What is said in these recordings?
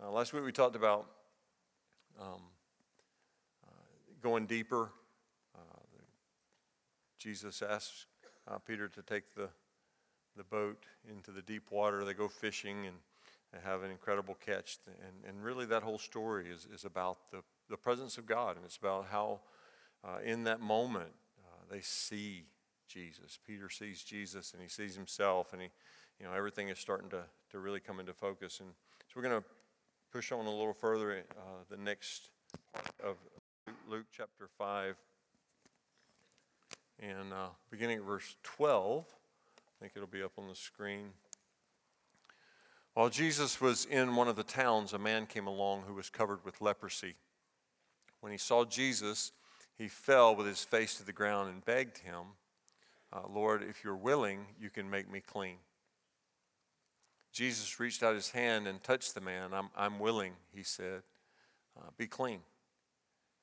Uh, last week we talked about um, uh, going deeper. Uh, Jesus asks uh, Peter to take the, the boat into the deep water. They go fishing and, and have an incredible catch. And, and really, that whole story is, is about the, the presence of God. And it's about how, uh, in that moment, uh, they see Jesus. Peter sees Jesus and he sees himself, and he, you know, everything is starting to, to really come into focus. And so we're going to push on a little further uh, the next part of Luke chapter 5 and uh, beginning at verse 12. I think it'll be up on the screen. While Jesus was in one of the towns, a man came along who was covered with leprosy. When he saw Jesus, he fell with his face to the ground and begged him, uh, Lord, if you're willing, you can make me clean. Jesus reached out his hand and touched the man. I'm, I'm willing, he said. Uh, be clean.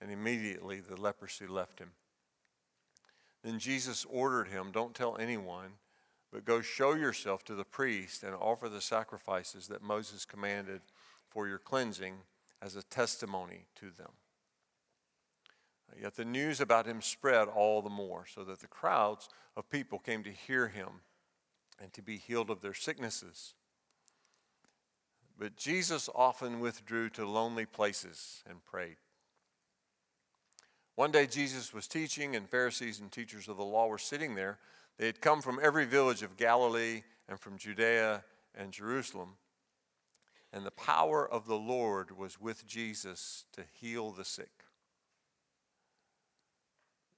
And immediately the leprosy left him. Then Jesus ordered him, Don't tell anyone, but go show yourself to the priest and offer the sacrifices that Moses commanded for your cleansing as a testimony to them. Yet the news about him spread all the more, so that the crowds of people came to hear him and to be healed of their sicknesses. But Jesus often withdrew to lonely places and prayed. One day Jesus was teaching, and Pharisees and teachers of the law were sitting there. They had come from every village of Galilee and from Judea and Jerusalem. And the power of the Lord was with Jesus to heal the sick.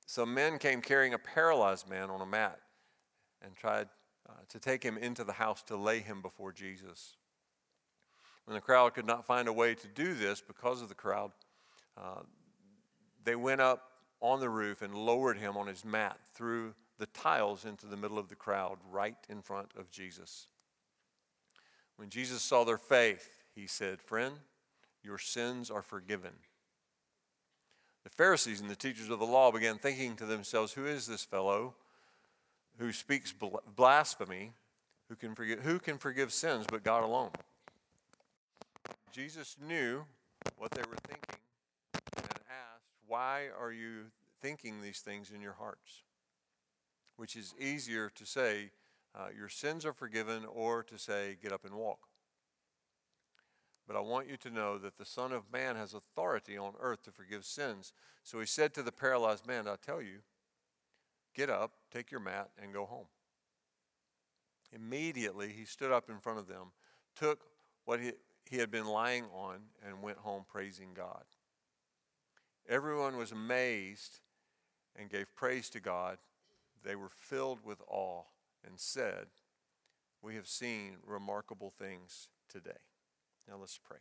Some men came carrying a paralyzed man on a mat and tried uh, to take him into the house to lay him before Jesus. When the crowd could not find a way to do this because of the crowd, uh, they went up on the roof and lowered him on his mat through the tiles into the middle of the crowd, right in front of Jesus. When Jesus saw their faith, he said, Friend, your sins are forgiven. The Pharisees and the teachers of the law began thinking to themselves, Who is this fellow who speaks blasphemy? Who can forgive, who can forgive sins but God alone? Jesus knew what they were thinking and asked, Why are you thinking these things in your hearts? Which is easier to say, uh, Your sins are forgiven, or to say, Get up and walk. But I want you to know that the Son of Man has authority on earth to forgive sins. So he said to the paralyzed man, I tell you, get up, take your mat, and go home. Immediately he stood up in front of them, took what he, he had been lying on, and went home praising God. Everyone was amazed and gave praise to God. They were filled with awe and said, We have seen remarkable things today. Now let's pray.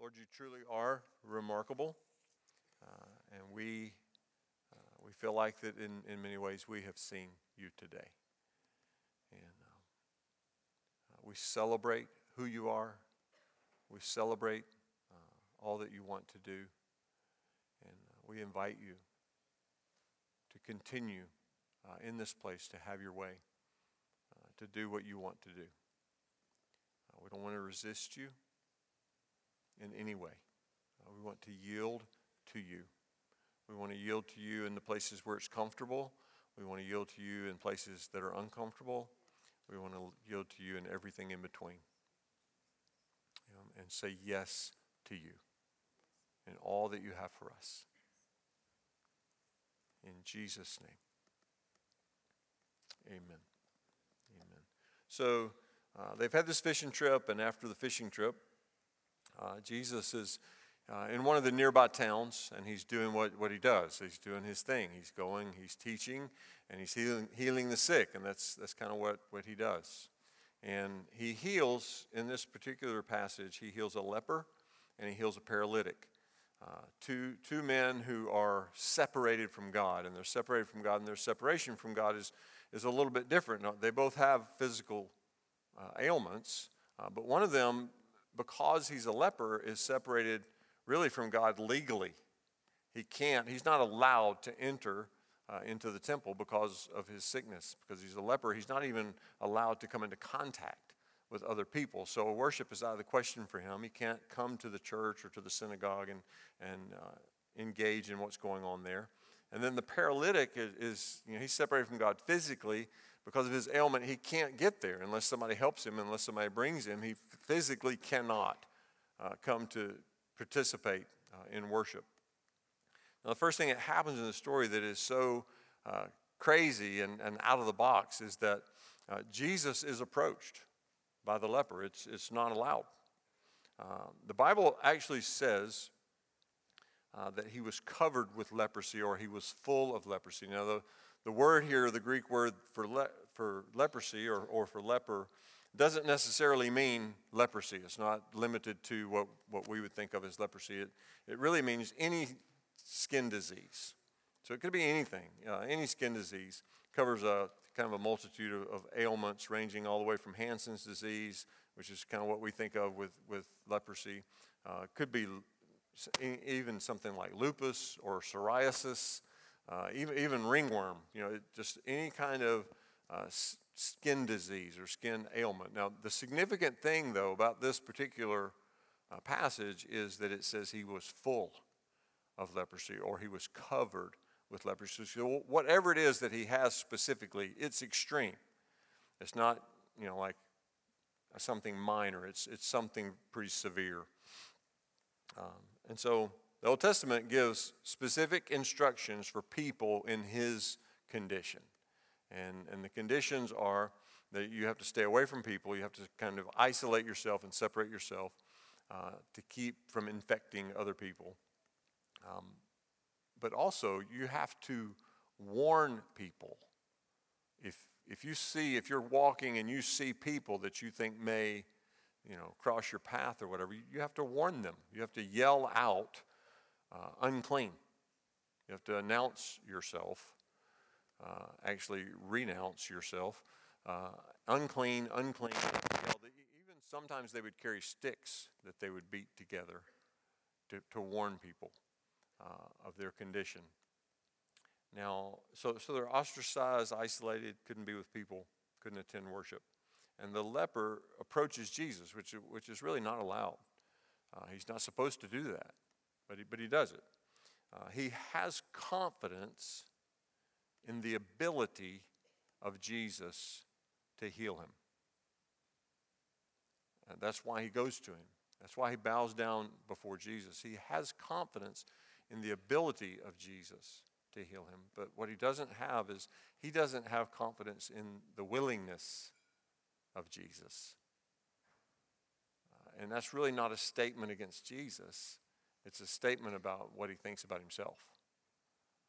Lord, you truly are remarkable, uh, and we, uh, we feel like that in, in many ways we have seen you today. And uh, we celebrate who you are, we celebrate uh, all that you want to do, and uh, we invite you to continue uh, in this place to have your way, uh, to do what you want to do. We don't want to resist you in any way. We want to yield to you. We want to yield to you in the places where it's comfortable. We want to yield to you in places that are uncomfortable. We want to yield to you in everything in between. Um, and say yes to you in all that you have for us. In Jesus' name. Amen. Amen. So uh, they've had this fishing trip, and after the fishing trip, uh, Jesus is uh, in one of the nearby towns, and he's doing what, what he does. He's doing his thing. He's going, he's teaching, and he's healing, healing the sick, and that's, that's kind of what, what he does. And he heals, in this particular passage, he heals a leper and he heals a paralytic. Uh, two, two men who are separated from God, and they're separated from God, and their separation from God is is a little bit different. They both have physical uh, ailments, uh, but one of them, because he's a leper, is separated really from God legally. He can't, he's not allowed to enter uh, into the temple because of his sickness. Because he's a leper, he's not even allowed to come into contact with other people. So worship is out of the question for him. He can't come to the church or to the synagogue and, and uh, engage in what's going on there. And then the paralytic is, is, you know, he's separated from God physically because of his ailment. He can't get there unless somebody helps him, unless somebody brings him. He physically cannot uh, come to participate uh, in worship. Now, the first thing that happens in the story that is so uh, crazy and, and out of the box is that uh, Jesus is approached by the leper. It's, it's not allowed. Uh, the Bible actually says uh, that he was covered with leprosy or he was full of leprosy. Now, the, the word here, the Greek word for, le- for leprosy or, or for leper, doesn't necessarily mean leprosy. It's not limited to what, what we would think of as leprosy. It, it really means any skin disease. So it could be anything. Uh, any skin disease covers a kind of a multitude of, of, ailments, ranging all the way from Hansen's disease, which is kind of what we think of with, with leprosy. Uh, could be even something like lupus or psoriasis, uh, even, even ringworm, you know, just any kind of uh, skin disease or skin ailment. Now, the significant thing, though, about this particular uh, passage is that it says he was full of leprosy or he was covered with leprosy. So, whatever it is that he has specifically, it's extreme. It's not, you know, like something minor, it's, it's something pretty severe. Um, and so the Old Testament gives specific instructions for people in his condition. And, and the conditions are that you have to stay away from people, you have to kind of isolate yourself and separate yourself uh, to keep from infecting other people. Um, but also, you have to warn people. If, if you see, if you're walking and you see people that you think may you know, cross your path or whatever, you have to warn them. You have to yell out, uh, unclean. You have to announce yourself, uh, actually renounce yourself. Uh, unclean, unclean. Even sometimes they would carry sticks that they would beat together to, to warn people uh, of their condition. Now, so, so they're ostracized, isolated, couldn't be with people, couldn't attend worship. And the leper approaches Jesus, which, which is really not allowed. Uh, he's not supposed to do that, but he, but he does it. Uh, he has confidence in the ability of Jesus to heal him. And that's why he goes to him. That's why he bows down before Jesus. He has confidence in the ability of Jesus to heal him. But what he doesn't have is he doesn't have confidence in the willingness of Jesus. Uh, and that's really not a statement against Jesus, it's a statement about what he thinks about himself.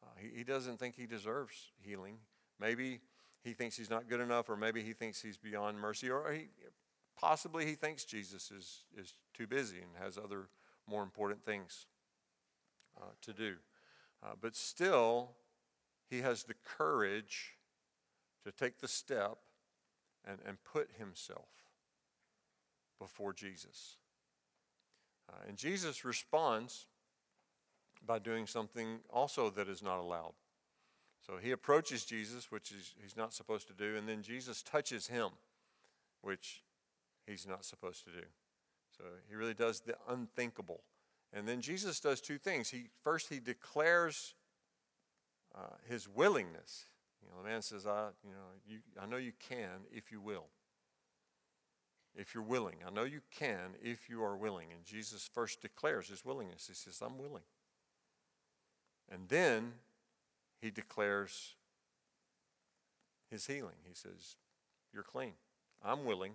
Uh, he, he doesn't think he deserves healing. Maybe he thinks he's not good enough, or maybe he thinks he's beyond mercy, or he, possibly he thinks Jesus is, is too busy and has other more important things uh, to do. Uh, but still, he has the courage to take the step and, and put himself before Jesus. Uh, and Jesus responds by doing something also that is not allowed. So he approaches Jesus, which is, he's not supposed to do, and then Jesus touches him, which he's not supposed to do. So he really does the unthinkable. And then Jesus does two things. He first he declares uh, his willingness. You know, the man says, "I, you know, you, I know you can if you will. If you're willing, I know you can if you are willing." And Jesus first declares his willingness. He says, "I'm willing." And then he declares his healing. He says, "You're clean. I'm willing.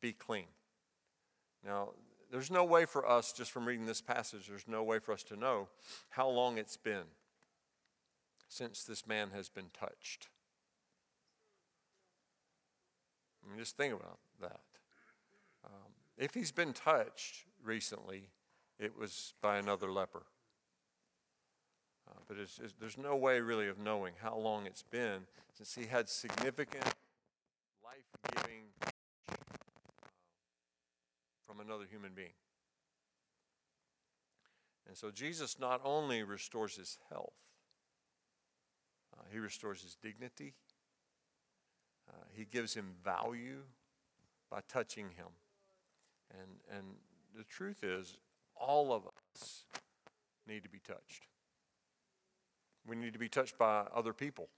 Be clean." Now, there's no way for us, just from reading this passage, there's no way for us to know how long it's been since this man has been touched. I mean, just think about that. Um, if he's been touched recently, it was by another leper. Uh, but it's, it's, there's no way really of knowing how long it's been since he had significant life giving from another human being. And so Jesus not only restores his health, he restores his dignity. Uh, he gives him value by touching him. And, and the truth is, all of us need to be touched. We need to be touched by other people.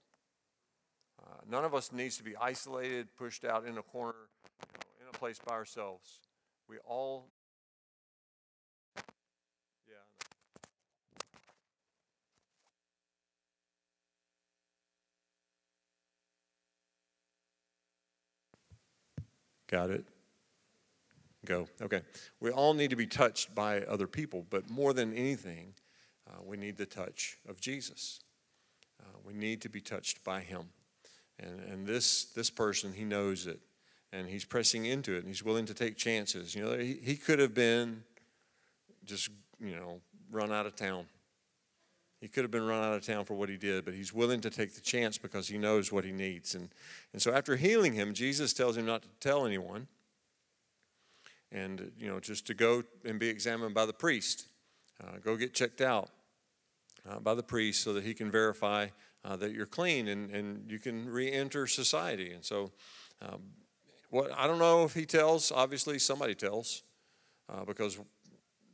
Uh, none of us needs to be isolated, pushed out in a corner, you know, in a place by ourselves. We all. Yeah. Got it? Go. Okay. We all need to be touched by other people, but more than anything, uh, we need the touch of Jesus. Uh, we need to be touched by Him. And, and this, this person, he knows it, and he's pressing into it, and he's willing to take chances. You know, he, he could have been just, you know, run out of town. He could have been run out of town for what he did, but he's willing to take the chance because he knows what he needs. And, and so after healing him, Jesus tells him not to tell anyone and, you know, just to go and be examined by the priest. Uh, go get checked out uh, by the priest so that he can verify uh, that you're clean and, and you can re-enter society. And so, um, what I don't know if he tells. Obviously, somebody tells, uh, because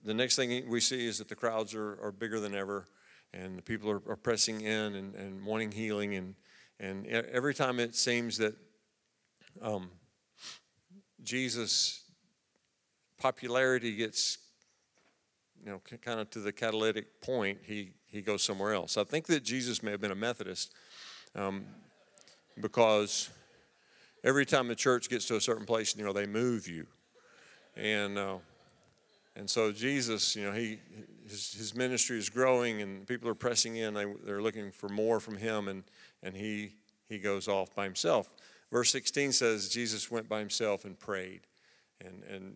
the next thing we see is that the crowds are, are bigger than ever, and the people are, are pressing in and, and wanting healing. And and every time it seems that um, Jesus' popularity gets you know, kind of to the catalytic point, he, he goes somewhere else. I think that Jesus may have been a Methodist um, because every time the church gets to a certain place, you know, they move you. And, uh, and so Jesus, you know, he, his, his ministry is growing and people are pressing in. They, they're looking for more from him and, and he, he goes off by himself. Verse 16 says Jesus went by himself and prayed. And, and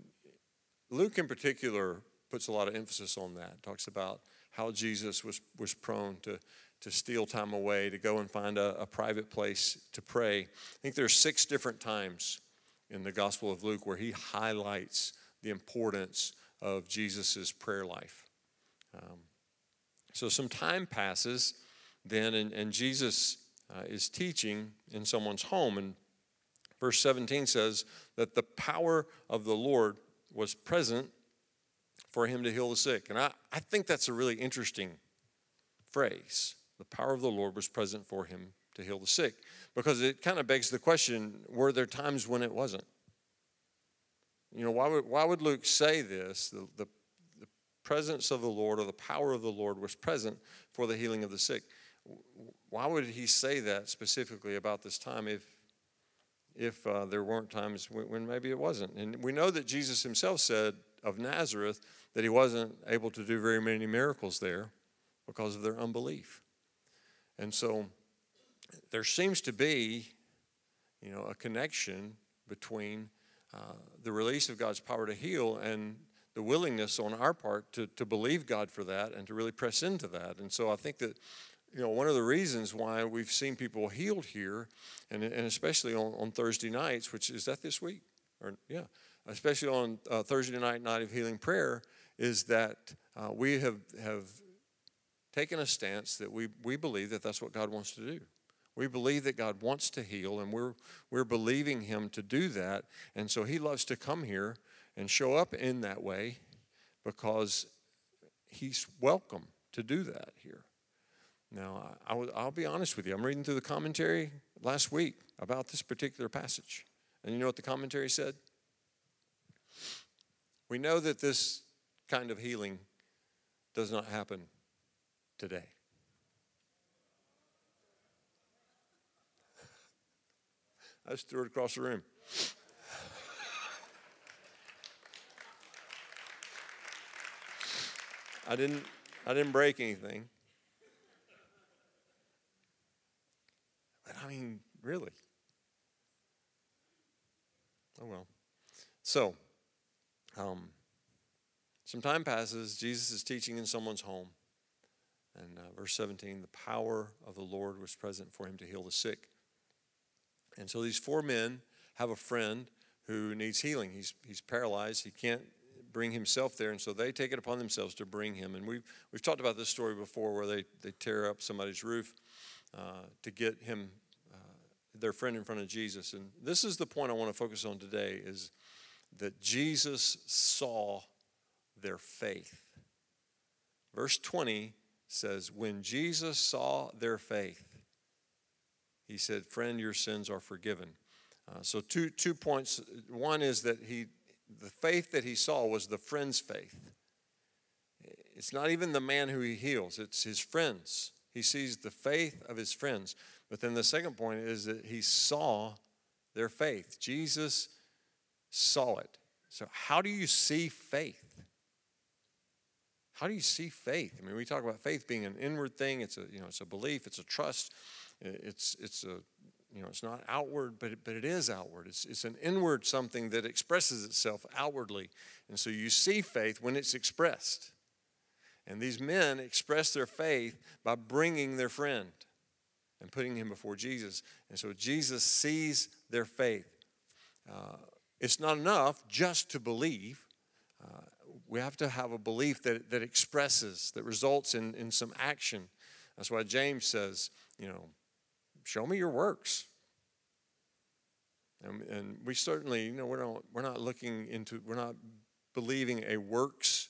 Luke in particular puts a lot of emphasis on that. Talks about how Jesus was, was prone to, to steal time away, to go and find a, a private place to pray. I think there's six different times in the Gospel of Luke where he highlights the importance of Jesus' prayer life. Um, so some time passes then, and, and Jesus uh, is teaching in someone's home. And verse 17 says that the power of the Lord was present for him to heal the sick. And I, I think that's a really interesting phrase. The power of the Lord was present for him to heal the sick. Because it kind of begs the question were there times when it wasn't? You know, why would, why would Luke say this? The, the, the presence of the Lord or the power of the Lord was present for the healing of the sick. Why would he say that specifically about this time if, if uh, there weren't times when, when maybe it wasn't? And we know that Jesus himself said of Nazareth that he wasn't able to do very many miracles there because of their unbelief. And so there seems to be, you know, a connection between uh, the release of God's power to heal and the willingness on our part to, to believe God for that and to really press into that. And so I think that, you know, one of the reasons why we've seen people healed here, and, and especially on, on Thursday nights, which is that this week? Or, yeah, especially on uh, Thursday night, night of healing prayer, is that uh, we have, have taken a stance that we, we believe that that's what God wants to do. We believe that God wants to heal, and we're, we're believing Him to do that. And so He loves to come here and show up in that way because He's welcome to do that here. Now, I, will be honest with you. I'm reading through the commentary last week about this particular passage. And you know what the commentary said? We know that this kind of healing does not happen today. I just threw it across the room. I didn't I didn't break anything. But I mean, really. Oh well. So, um, some time passes, Jesus is teaching in someone's home. And uh, verse 17, the power of the Lord was present for him to heal the sick. And so these four men have a friend who needs healing. He's, he's paralyzed. He can't bring himself there. And so they take it upon themselves to bring him. And we've, we've talked about this story before where they, they tear up somebody's roof uh, to get him, uh, their friend, in front of Jesus. And this is the point I want to focus on today: is that Jesus saw their faith. Verse 20 says, When Jesus saw their faith, he said, Friend, your sins are forgiven. Uh, so, two, two points. One is that he, the faith that he saw was the friend's faith. It's not even the man who he heals, it's his friends. He sees the faith of his friends. But then the second point is that he saw their faith. Jesus saw it. So, how do you see faith? How do you see faith? I mean, we talk about faith being an inward thing. It's a you know, it's a belief. It's a trust. It's it's a you know, it's not outward, but it, but it is outward. It's it's an inward something that expresses itself outwardly, and so you see faith when it's expressed. And these men express their faith by bringing their friend and putting him before Jesus. And so Jesus sees their faith. Uh, it's not enough just to believe. Uh, we have to have a belief that, that expresses, that results in, in some action. That's why James says, you know, show me your works. And, and we certainly, you know, we're not, we're not looking into, we're not believing a works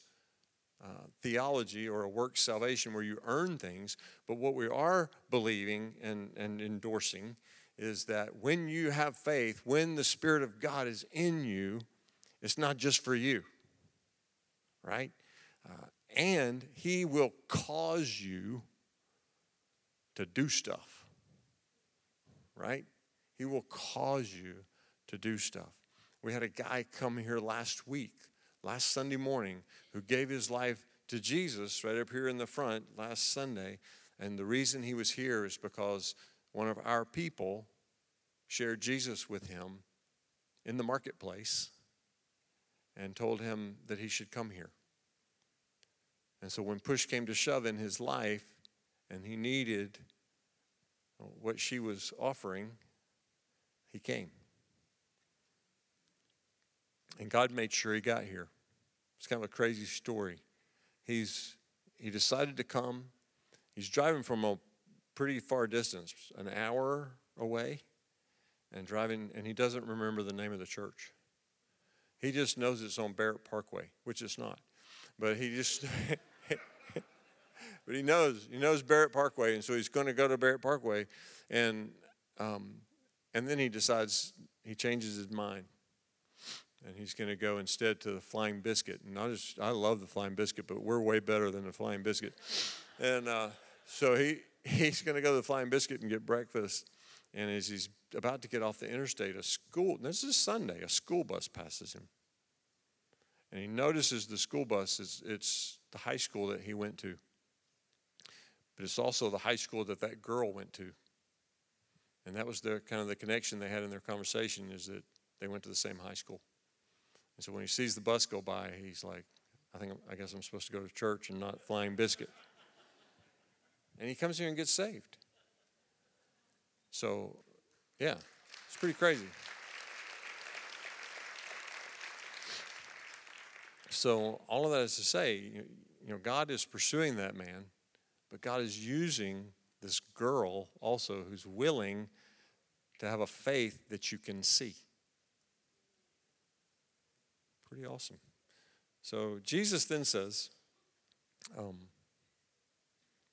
uh, theology or a works salvation where you earn things. But what we are believing and, and endorsing is that when you have faith, when the Spirit of God is in you, it's not just for you right? Uh, and He will cause you to do stuff, right? He will cause you to do stuff. We had a guy come here last week, last Sunday morning, who gave his life to Jesus right up here in the front last Sunday. And the reason he was here is because one of our people shared Jesus with him in the marketplace and told him that he should come here. And so when push came to shove in his life and he needed what she was offering, he came. And God made sure he got here. It's kind of a crazy story. He's he decided to come. He's driving from a pretty far distance, an hour away, and driving, and he doesn't remember the name of the church. He just knows it's on Barrett Parkway, which it's not. But he just, but he knows, he knows Barrett Parkway, and so he's going to go to Barrett Parkway, and um, and then he decides he changes his mind, and he's going to go instead to the Flying Biscuit. And I just I love the Flying Biscuit, but we're way better than the Flying Biscuit, and uh, so he he's going to go to the Flying Biscuit and get breakfast. And as he's about to get off the interstate, a school, this is Sunday, a school bus passes him. And he notices the school bus is it's the high school that he went to. But it's also the high school that that girl went to. And that was the kind of the connection they had in their conversation is that they went to the same high school. And so when he sees the bus go by, he's like, I think I guess I'm supposed to go to church and not flying biscuit. And he comes here and gets saved. So, yeah, it's pretty crazy. So, all of that is to say, you know, God is pursuing that man, but God is using this girl also who's willing to have a faith that you can see. Pretty awesome. So, Jesus then says, um,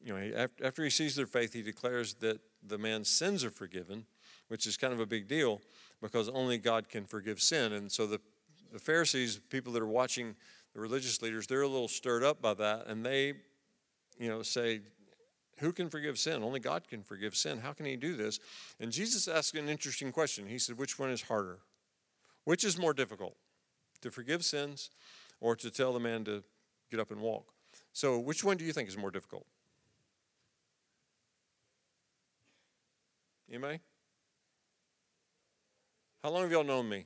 you know, after he sees their faith, he declares that the man's sins are forgiven, which is kind of a big deal because only God can forgive sin. And so the, the Pharisees, people that are watching the religious leaders, they're a little stirred up by that, and they, you know, say, who can forgive sin? Only God can forgive sin. How can he do this? And Jesus asked an interesting question. He said, Which one is harder? Which is more difficult? To forgive sins or to tell the man to get up and walk? So, which one do you think is more difficult? Anybody? How long have y'all known me?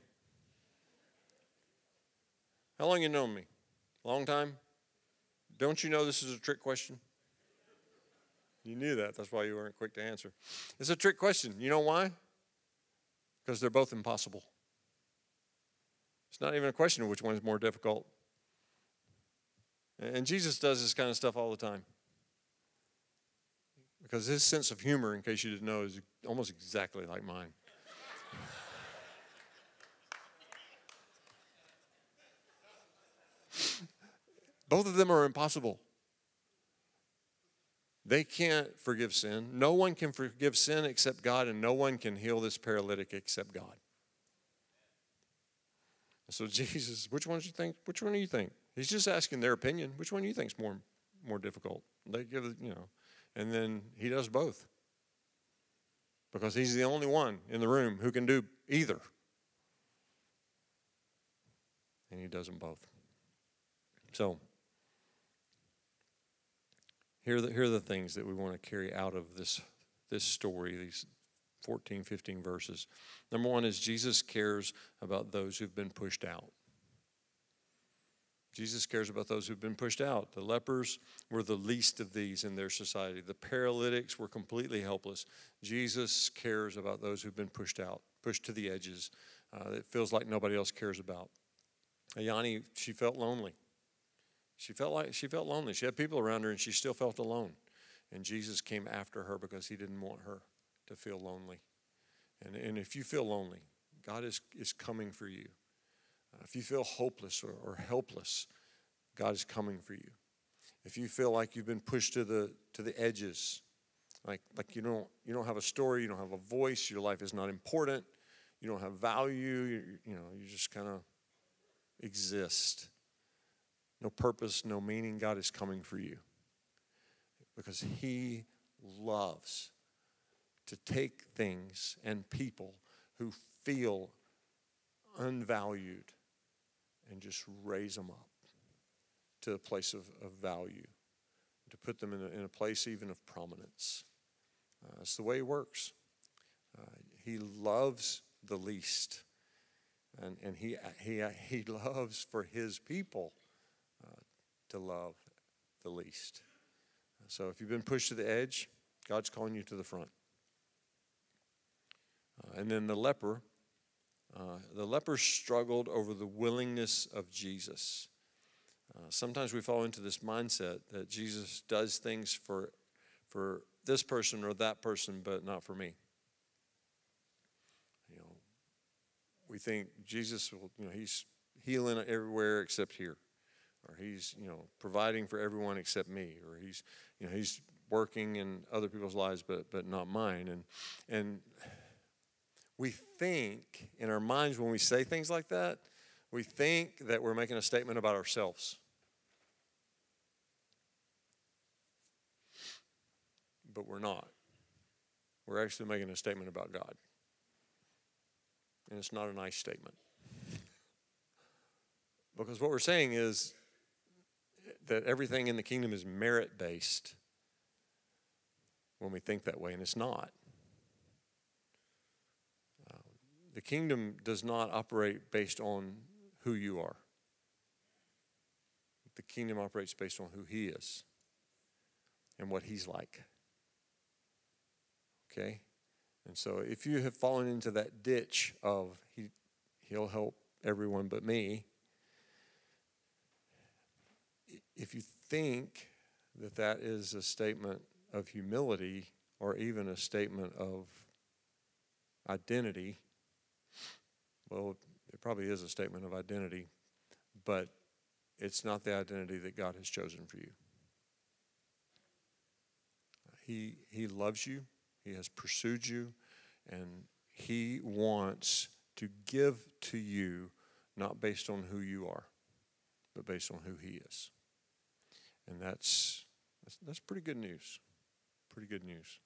How long you known me? Long time? Don't you know this is a trick question? You knew that. That's why you weren't quick to answer. It's a trick question. You know why? Because they're both impossible. It's not even a question of which one is more difficult. And Jesus does this kind of stuff all the time. because his sense of humor, in case you didn't know, is almost exactly like mine. Both of them are impossible. They can't forgive sin. No one can forgive sin except God, and no one can heal this paralytic except God. So Jesus, which one do you think? Which one do you think? He's just asking their opinion. Which one do you think is more more difficult? They give you know, and then he does both because he's the only one in the room who can do either, and he does them both. So here are the, here are the things that we want to carry out of this this story. These 14, 15 verses. Number one is Jesus cares about those who've been pushed out. Jesus cares about those who've been pushed out. The lepers were the least of these in their society. The paralytics were completely helpless. Jesus cares about those who've been pushed out, pushed to the edges. Uh, it feels like nobody else cares about. Ayani, she felt lonely. She felt like she felt lonely. She had people around her, and she still felt alone. And Jesus came after her because he didn't want her to feel lonely. And, and if you feel lonely, God is, is coming for you. Uh, if you feel hopeless or, or helpless, God is coming for you. If you feel like you've been pushed to the, to the edges, like, like you, don't, you don't have a story, you don't have a voice, your life is not important, you don't have value, you, you know, you just kind of exist. No purpose, no meaning, God is coming for you. Because He loves to take things and people who feel unvalued and just raise them up to a place of, of value, to put them in a, in a place even of prominence. Uh, that's the way he works. Uh, he loves the least, and, and he, he, he loves for his people to love the least. So if you've been pushed to the edge, God's calling you to the front. Uh, and then the leper, uh, the leper struggled over the willingness of Jesus. Uh, sometimes we fall into this mindset that Jesus does things for, for this person or that person, but not for me. You know, we think Jesus will, you know, he's healing everywhere except here, or he's, you know, providing for everyone except me, or he's, you know, he's working in other people's lives, but but not mine, and and we think in our minds when we say things like that, we think that we're making a statement about ourselves. But we're not. We're actually making a statement about God. And it's not a nice statement. Because what we're saying is that everything in the kingdom is merit based when we think that way, and it's not. Um, the kingdom does not operate based on who you are. The kingdom operates based on who he is and what he's like. Okay? And so if you have fallen into that ditch of he he'll help everyone but me, if you think that that is a statement of humility or even a statement of identity, well, it probably is a statement of identity, but it's not the identity that God has chosen for you. He, he loves you, He has pursued you, and He wants to give to you not based on who you are, but based on who He is. And that's, that's, that's pretty good news. Pretty good news.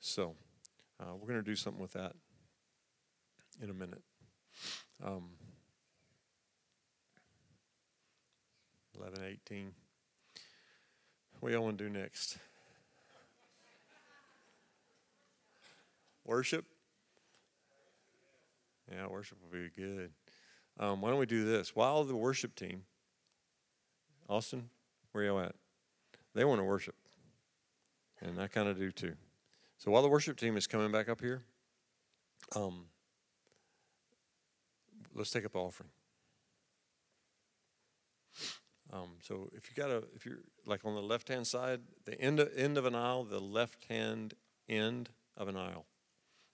So, uh, we're going to do something with that in a minute. Um, 11, 18. What y'all want to do next? Worship? Yeah, worship will be good. Um, why don't we do this? While the worship team, Austin, where y'all at? They want to worship. And I kind of do too. So while the worship team is coming back up here, um, let's take up the offering. Um, so if you got a, if you're like on the left hand side, the end of, end of an aisle, the left hand end of an aisle,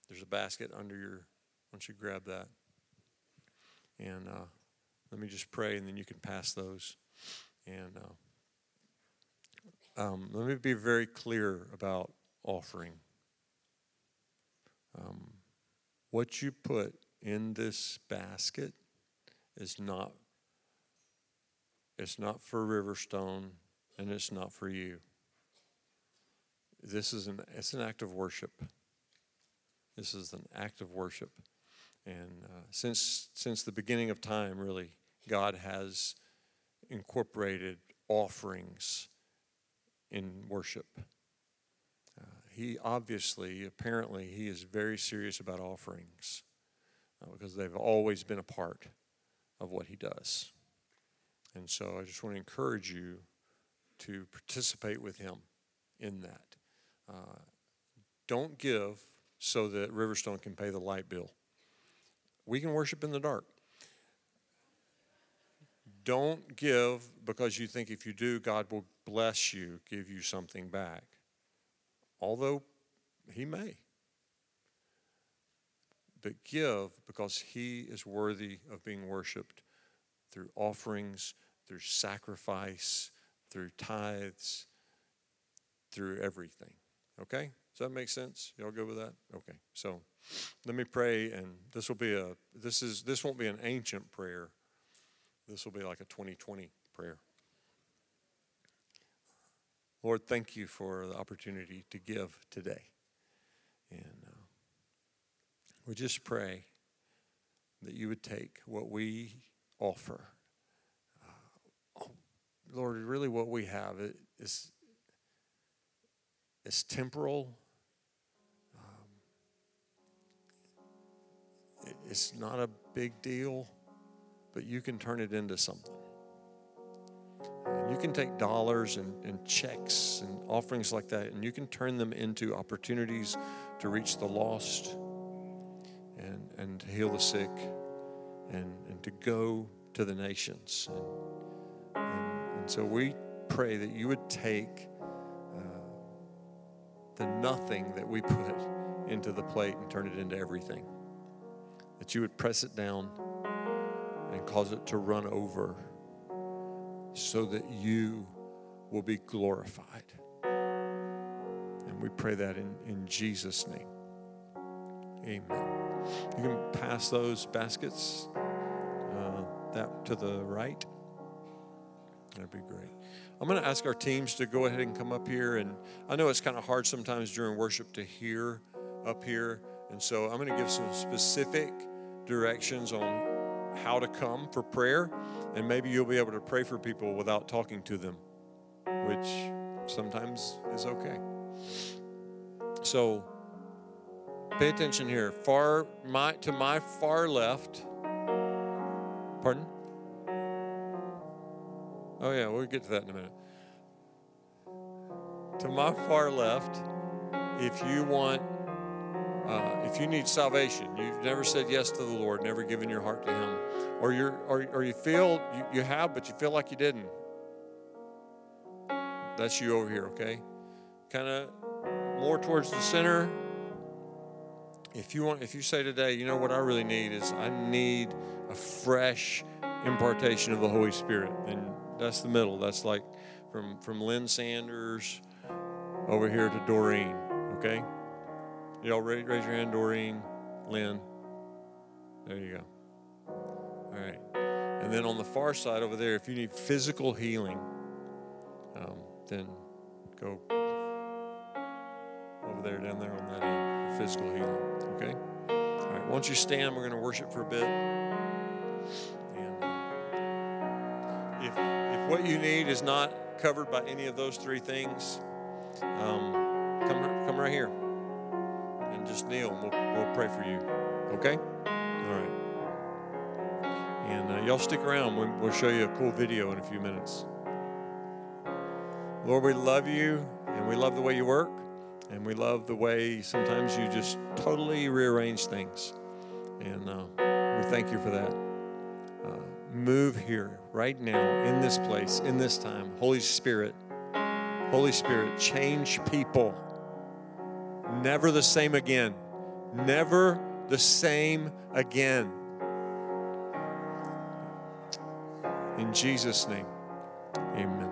there's a basket under your. Once you grab that, and uh, let me just pray, and then you can pass those. And uh, um, let me be very clear about offering. Um, what you put in this basket is not it's not for Riverstone and it's not for you. This is an it's an act of worship. This is an act of worship. And uh, since since the beginning of time really God has incorporated offerings in worship. Uh, he obviously, apparently, he is very serious about offerings uh, because they've always been a part of what he does. And so I just want to encourage you to participate with him in that. Uh, don't give so that Riverstone can pay the light bill. We can worship in the dark. Don't give because you think if you do, God will bless you, give you something back. Although He may. But give because He is worthy of being worshiped through offerings, through sacrifice, through tithes, through everything. Okay? Does that make sense? Y'all good with that? Okay. So let me pray and this will be a this is this won't be an ancient prayer. This will be like a 2020 prayer. Lord, thank you for the opportunity to give today. And uh, we just pray that you would take what we offer. Uh, Lord, really what we have is, is temporal. Um, it's not a big deal but you can turn it into something. And you can take dollars and, and checks and offerings like that, and you can turn them into opportunities to reach the lost and, and to heal the sick and, and to go to the nations. And, and, and so we pray that you would take uh, the nothing that we put into the plate and turn it into everything. That you would press it down and cause it to run over so that you will be glorified. And we pray that in, in Jesus' name. Amen. You can pass those baskets uh, that to the right. That'd be great. I'm going to ask our teams to go ahead and come up here. And I know it's kind of hard sometimes during worship to hear up here. And so I'm going to give some specific directions on how to come for prayer, and maybe you'll be able to pray for people without talking to them, which sometimes is okay. So pay attention here. Far my to my far left. Pardon? Oh yeah, we'll get to that in a minute. To my far left, if you want uh, if you need salvation, you've never said yes to the Lord, never given your heart to Him, or you're or, or you feel you, you have, but you feel like you didn't. That's you over here, okay? Kind of more towards the center. If you want, if you say today, you know what I really need is I need a fresh impartation of the Holy Spirit, then that's the middle. That's like from from Lynn Sanders over here to Doreen, okay? Y'all? Raise your hand, Doreen, Lynn. There you go. All right. And then on the far side over there, if you need physical healing, um, then go over there, down there on that end physical healing. Okay? All right. Once you stand, we're going to worship for a bit. And uh, if, if what you need is not covered by any of those three things, um, come, come right here just kneel and we'll, we'll pray for you. Okay? All right. And uh, y'all stick around. We'll, we'll show you a cool video in a few minutes. Lord, we love you and we love the way you work and we love the way sometimes you just totally rearrange things. And uh, we thank you for that. uh, move here, right now, in this place, in this time. Holy Spirit, Holy Spirit, change people. Never the same again. Never the same again. In Jesus' name, amen.